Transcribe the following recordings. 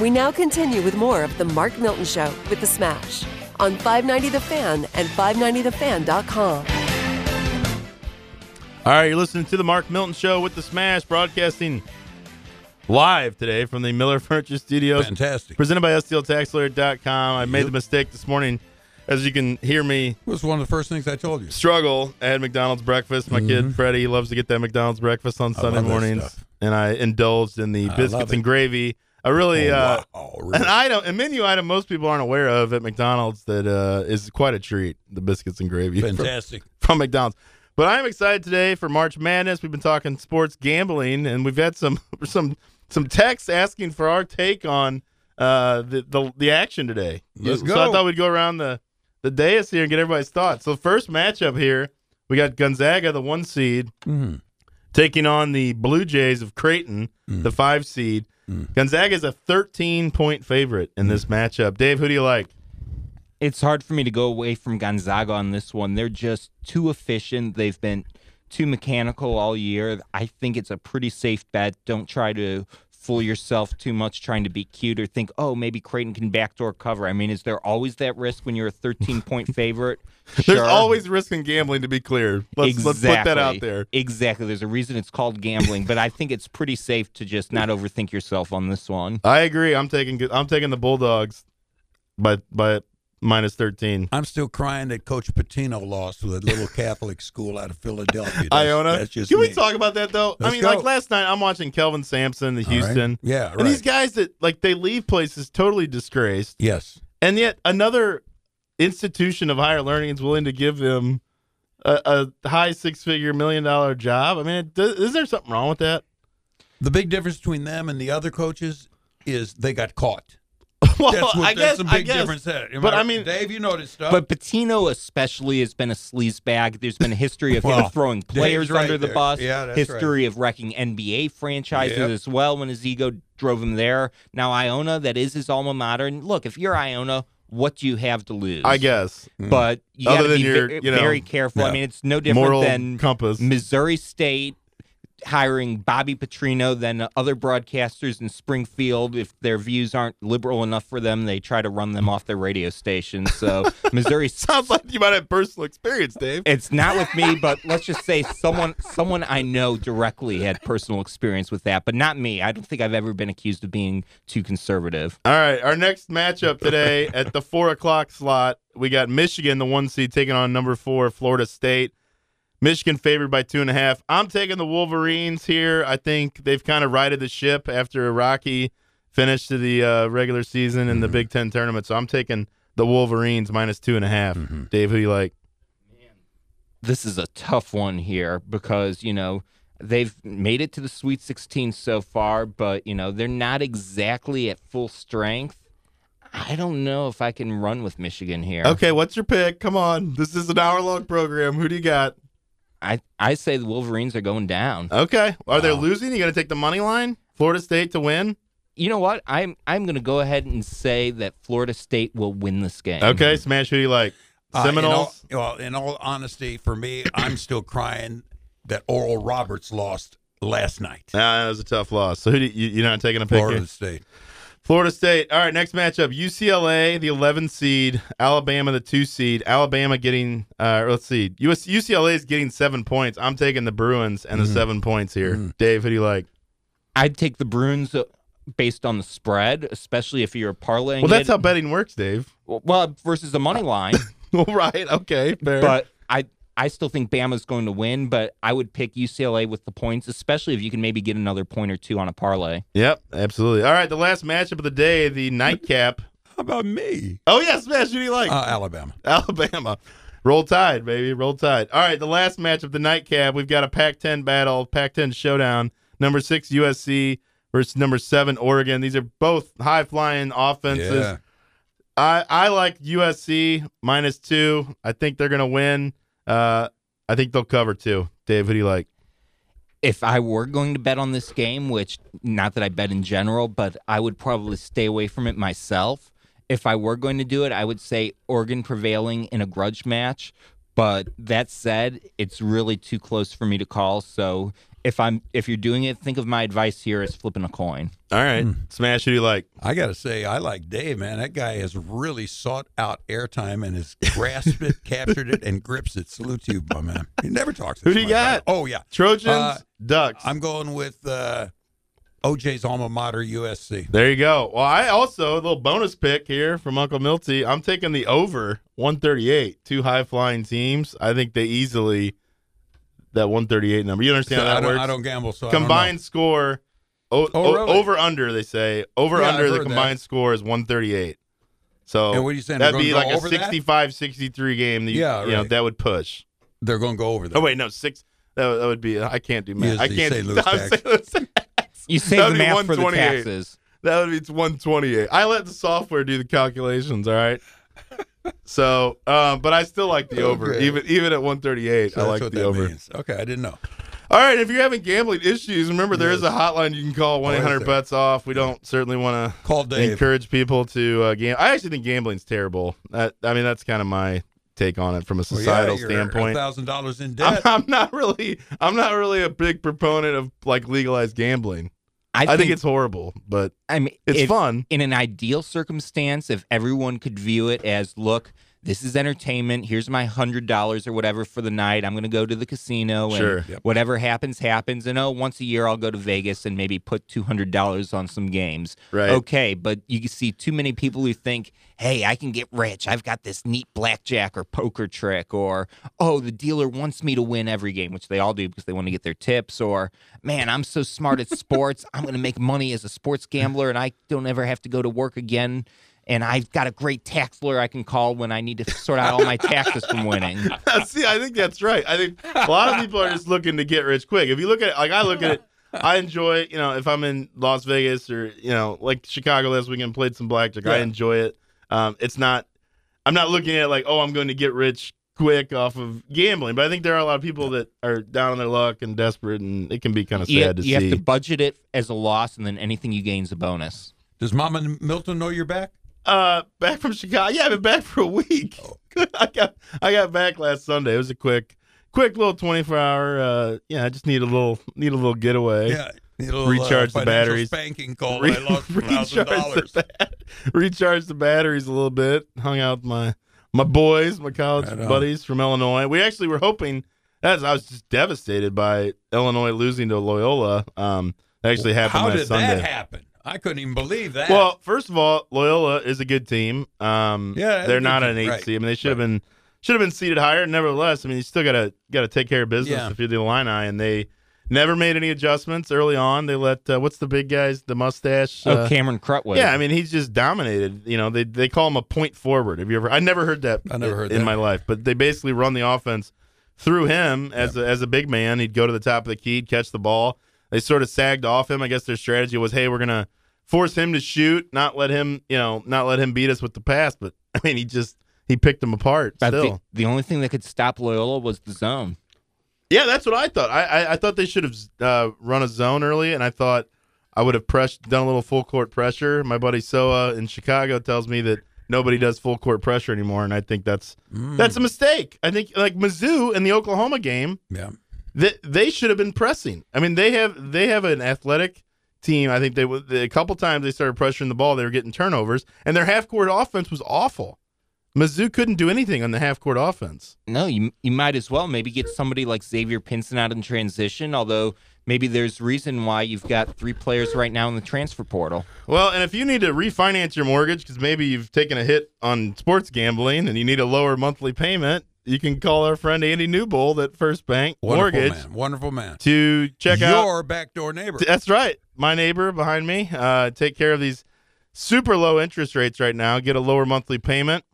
We now continue with more of The Mark Milton Show with The Smash on 590 The Fan and 590TheFan.com. All right, you're listening to the Mark Milton Show with the Smash, broadcasting live today from the Miller Furniture Studios. Fantastic. Presented by STLTaxLawyer.com. I made the mistake this morning, as you can hear me It was one of the first things I told you. struggle. I had McDonald's breakfast. My kid Freddie loves to get that McDonald's breakfast on Sunday Mm-hmm. love that mornings, stuff. and I indulged in the I biscuits and gravy. A really Oh, uh, wow, really? an item, a menu item most people aren't aware of at McDonald's that uh, is quite a treat. The biscuits and gravy Fantastic. from McDonald's. But I'm excited today for March Madness. We've been talking sports gambling, and we've had some some some texts asking for our take on uh, the, the the action today. Let's so go. I thought we'd go around the the dais here and get everybody's thoughts. So first matchup here, we got Gonzaga, the one seed, Mhm. taking on the Blue Jays of Creighton, Mm. the five seed. Gonzaga is a 13 point favorite in Mm. this matchup. Dave, who do you like? it's hard for me to go away from Gonzaga on this one. They're just too efficient. They've been too mechanical all year. I think it's a pretty safe bet. Don't try to fool yourself too much trying to be cute or think, oh, maybe Creighton can backdoor cover. I mean, is there always that risk when you're a 13 point favorite? There's Sure. always risk in gambling, to be clear. Let's let's put that out there. Exactly. There's a reason it's called gambling, but I think it's pretty safe to just not overthink yourself on this one. I agree. I'm taking I'm taking the Bulldogs by by minus 13. I'm still crying that Coach Pitino lost with a little Catholic school out of Philadelphia. That's, Iona. That's just Can we me. talk about that though? I Let's mean, go. like last night, I'm watching Kelvin Sampson, the All right. Houston, Yeah, right. and these guys that like they leave places totally disgraced, Yes. and yet another institution of higher learning is willing to give them a, a high six figure million dollar job. I mean, does, is there something wrong with that? The big difference between them and the other coaches is they got caught. well, That's what, I guess that's the I big guess, difference there. Am But I- I mean, Dave, you know this stuff. But Pitino especially has been a sleazebag. There's been a history of him throwing players right under the bus. Yeah, that's history of wrecking NBA franchises Yep. as well when his ego drove him there. Now Iona, that is his alma mater. And look, if you're Iona, what do you have to lose? I guess mm. But you Other got to than be your, ve- you know, very careful. I mean, it's no different moral than compass. Missouri State hiring Bobby Petrino than other broadcasters in Springfield. If their views aren't liberal enough for them, they try to run them off their radio station. So Missouri Sounds like you might have personal experience, Dave. it's not with me, but let's just say someone someone I know directly had personal experience with that, but not me. I don't think I've ever been accused of being too conservative. All right, our next matchup today at the four o'clock slot, we got Michigan, the one seed, taking on number four, Florida State. Michigan favored by two and a half. I'm taking the Wolverines here. I think they've kind of righted the ship after a rocky finish to the uh, regular season in the Big Ten tournament. So I'm taking the Wolverines minus two and a half. Dave, who you like? Man. This is a tough one here because, you know, they've made it to the Sweet 16 so far, but, you know, they're not exactly at full strength. I don't know if I can run with Michigan here. Okay, what's your pick? Come on. This is an hour long program. Who do you got? I, I say the Wolverines are going down. Okay. Are they Wow. losing? You going to take the money line? Florida State to win? You know what? I'm I'm going to go ahead and say that Florida State will win this game. Okay, Smash, who do you like? Uh, in all- Seminoles? well, in all honesty, for me, I'm still crying that Oral Roberts lost last night. Nah, that was a tough loss. So who do you, you're not taking a pick Florida here? State. Florida State. All right, next matchup: UCLA, the 11 seed, Alabama, the two seed. Alabama getting, uh, let's see, US, UCLA is getting seven points. I'm taking the Bruins and the Mm-hmm. seven points here. Dave, who do you like? I'd take the Bruins uh, based on the spread, especially if you're parlaying. Well, that's it. how betting works, Dave. well versus the money line. All right, okay, fair. but I I still think Bama's going to win, but I would pick UCLA with the points, especially if you can maybe get another point or two on a parlay. yep, absolutely. All right, the last matchup of the day, the nightcap. How about me? Oh yes, Smash, who do you like? Uh, Alabama. Alabama. Roll Tide, baby. Roll Tide. All right, the last match of the nightcap. We've got a Pac 10 battle, Pac 10 showdown. Number six, USC versus number seven, Oregon. These are both high flying offenses. Yeah. I, I like USC minus two. I think they're going to win. Uh, I think they'll cover too. Dave, who do you like? If I were going to bet on this game, which not that I bet in general, but I would probably stay away from it myself. If I were going to do it, I would say Oregon prevailing in a grudge match. But that said, it's really too close for me to call. So if I'm if you're doing it, think of my advice here as flipping a coin. All right, Smash. Who do you like? I got to say, I like Dave, man. That guy has really sought out airtime and has grasped it, captured it, and grips it. Salute to you, my man. He never talks. Who this do you much. got? Oh yeah, Trojans, Uh, Ducks. I'm going with uh, OJ's alma mater, USC. There you go. Well, I also a little bonus pick here from Uncle Milty. I'm taking the over 138. Two high flying teams. I think they easily that 138 number. You understand how I that don't, works? I don't gamble, so I don't know. combined score. O- Oh, o- really? over under they say over Yeah, under I've the heard combined score is 138. So And what are you saying, That'd be like a over that? 65 63 game that you, Yeah, you know that would push. They're going to go over that. Oh wait, no, 6 that, would- that would be I can't do math. Use I the can't St. do Louis tax. St. Louis tax. You That save would the be math for the taxes. That would be it's 128. I let the software do the calculations, all right? So, um, but I still like the over. Okay. Even even at 138, So I like the over. means. Okay, I didn't know. All right, if you're having gambling issues, remember there is a hotline you can call Oh, 1-800 there? bets off. We don't certainly want to Call Dave. encourage people to uh, gamble. I actually think gambling's terrible. That, I mean, that's kind of my take on it from a Well, yeah, societal standpoint. thousand dollars in I'm, debt. I'm not really, I'm not really a big proponent of like legalized gambling. I, I, think, it's horrible, but I mean, it's if- fun. in an ideal circumstance, if everyone could view it as, look, this is entertainment. Here's my hundred dollars or whatever for the night. I'm going to go to the casino, and Sure. Yep. whatever happens, happens. And oh, once a year I'll go to Vegas and maybe put two hundred dollars on some games. Right. Okay, but you can see too many people who think, "Hey, I can get rich. I've got this neat blackjack or poker trick," or "Oh, the dealer wants me to win every game," which they all do because they want to get their tips. Or, "Man, I'm so smart at sports. I'm going to make money as a sports gambler, and I don't ever have to go to work again." And I've got a great tax lawyer I can call when I need to sort out all my taxes from winning. See, I think that's right. I think a lot of people are just looking to get rich quick. If you look at it, like I look at it, I enjoy, you know, if I'm in Las Vegas or, you know, like Chicago last weekend, played some blackjack. I enjoy it. Um, it's not, I'm not looking at it like, oh, I'm going to get rich quick off of gambling. But I think there are a lot of people that are down on their luck and desperate, and it can be kind of sad You, to you see. have to budget it as a loss, and then anything you gain is a bonus. Does Mama Milton know you're back? Uh, back from Chicago. Yeah, I've been back for a week. I got I got back last Sunday. It was a quick, quick little twenty four hour. Uh, yeah, I just need a little need a little getaway. Yeah. Need a little, Recharge the uh, financial batteries. Spanking call. Re- I lost thousand recharge, dollars. the bat- recharge the batteries a little bit. Hung out with my my boys, my college Right buddies from Illinois. We actually were hoping. As I was just devastated by Illinois losing to Loyola. Um, that actually happened How last did Sunday. that happen? I couldn't even believe that. Well, first of all, Loyola is a good team. Um, Yeah, they're they're not an team, eight right, seed. I mean, they should have right. been should have been seated higher. Nevertheless, I mean, you still gotta gotta take care of business Yeah. if you're the Illini, and they never made any adjustments early on. They let uh, what's the big guys, the mustache? Oh, uh, Cameron Krutwig. yeah, I mean, he's just dominated. You know, they they call him a point forward. Have you ever? I never heard that. I never heard in that. my life, but they basically run the offense through him as a, as a big man. He'd go to the top of the key, catch the ball. They sort of sagged off him. I guess their strategy was, hey, we're gonna force him to shoot, not let him, you know, not let him beat us with the pass. But I mean, he just he picked them apart. But Still, the, the only thing that could stop Loyola was the zone. yeah, that's what I thought. I I, I thought they should have uh, run a zone early, and I thought I would have pressed done a little full court pressure. My buddy Soa in Chicago tells me that nobody does full court pressure anymore, and I think that's Mm. that's a mistake. I think like Mizzou in the Oklahoma game, yeah. They, they should have been pressing. I mean, they have they have an athletic team. I think they a couple times they started pressuring the ball, they were getting turnovers, and their half court offense was awful. Mizzou couldn't do anything on the half court offense. No, you you might as well maybe get somebody like Xavier Pinson out in transition. Although maybe there's reason why you've got three players right now in the transfer portal. Well, and if you need to refinance your mortgage because maybe you've taken a hit on sports gambling and you need a lower monthly payment, you can call our friend Andy Newbold at First Bank Wonderful Mortgage man. Wonderful man. to check out Your backdoor neighbor. That's right. My neighbor behind me. Uh, take care of these super low interest rates right now. Get a lower monthly payment.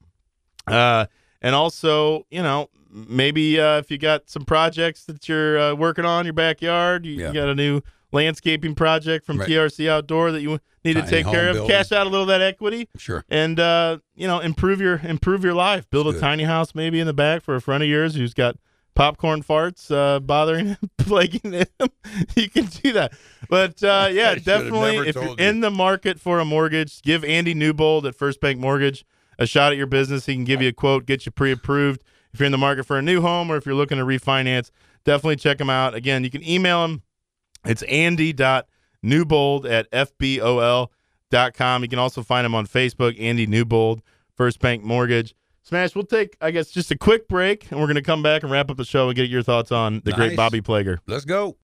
Uh, and also, you know, maybe uh, if you got some projects that you're uh, working on your backyard, you, you got a new landscaping project from Right. TRC Outdoor that you need to Tiny take care of. building. Cash out a little of that equity Sure. and uh, you know improve your improve your life. Build a Good. tiny house maybe in the back for a friend of yours who's got popcorn farts uh, bothering him, plaguing him. you can do that. But uh, yeah, definitely if you're you. in the market for a mortgage, give Andy Newbold at First Bank Mortgage a shot at your business. He can give you a quote, get you pre-approved. If you're in the market for a new home or if you're looking to refinance, definitely check him out. Again, you can email him It's andy.newbold at fbol.com. You can also find him on Facebook, Andy Newbold, First Bank Mortgage. Smash, we'll take, I guess, just a quick break, and we're going to come back and wrap up the show and get your thoughts on the great Bobby Plager. Let's go.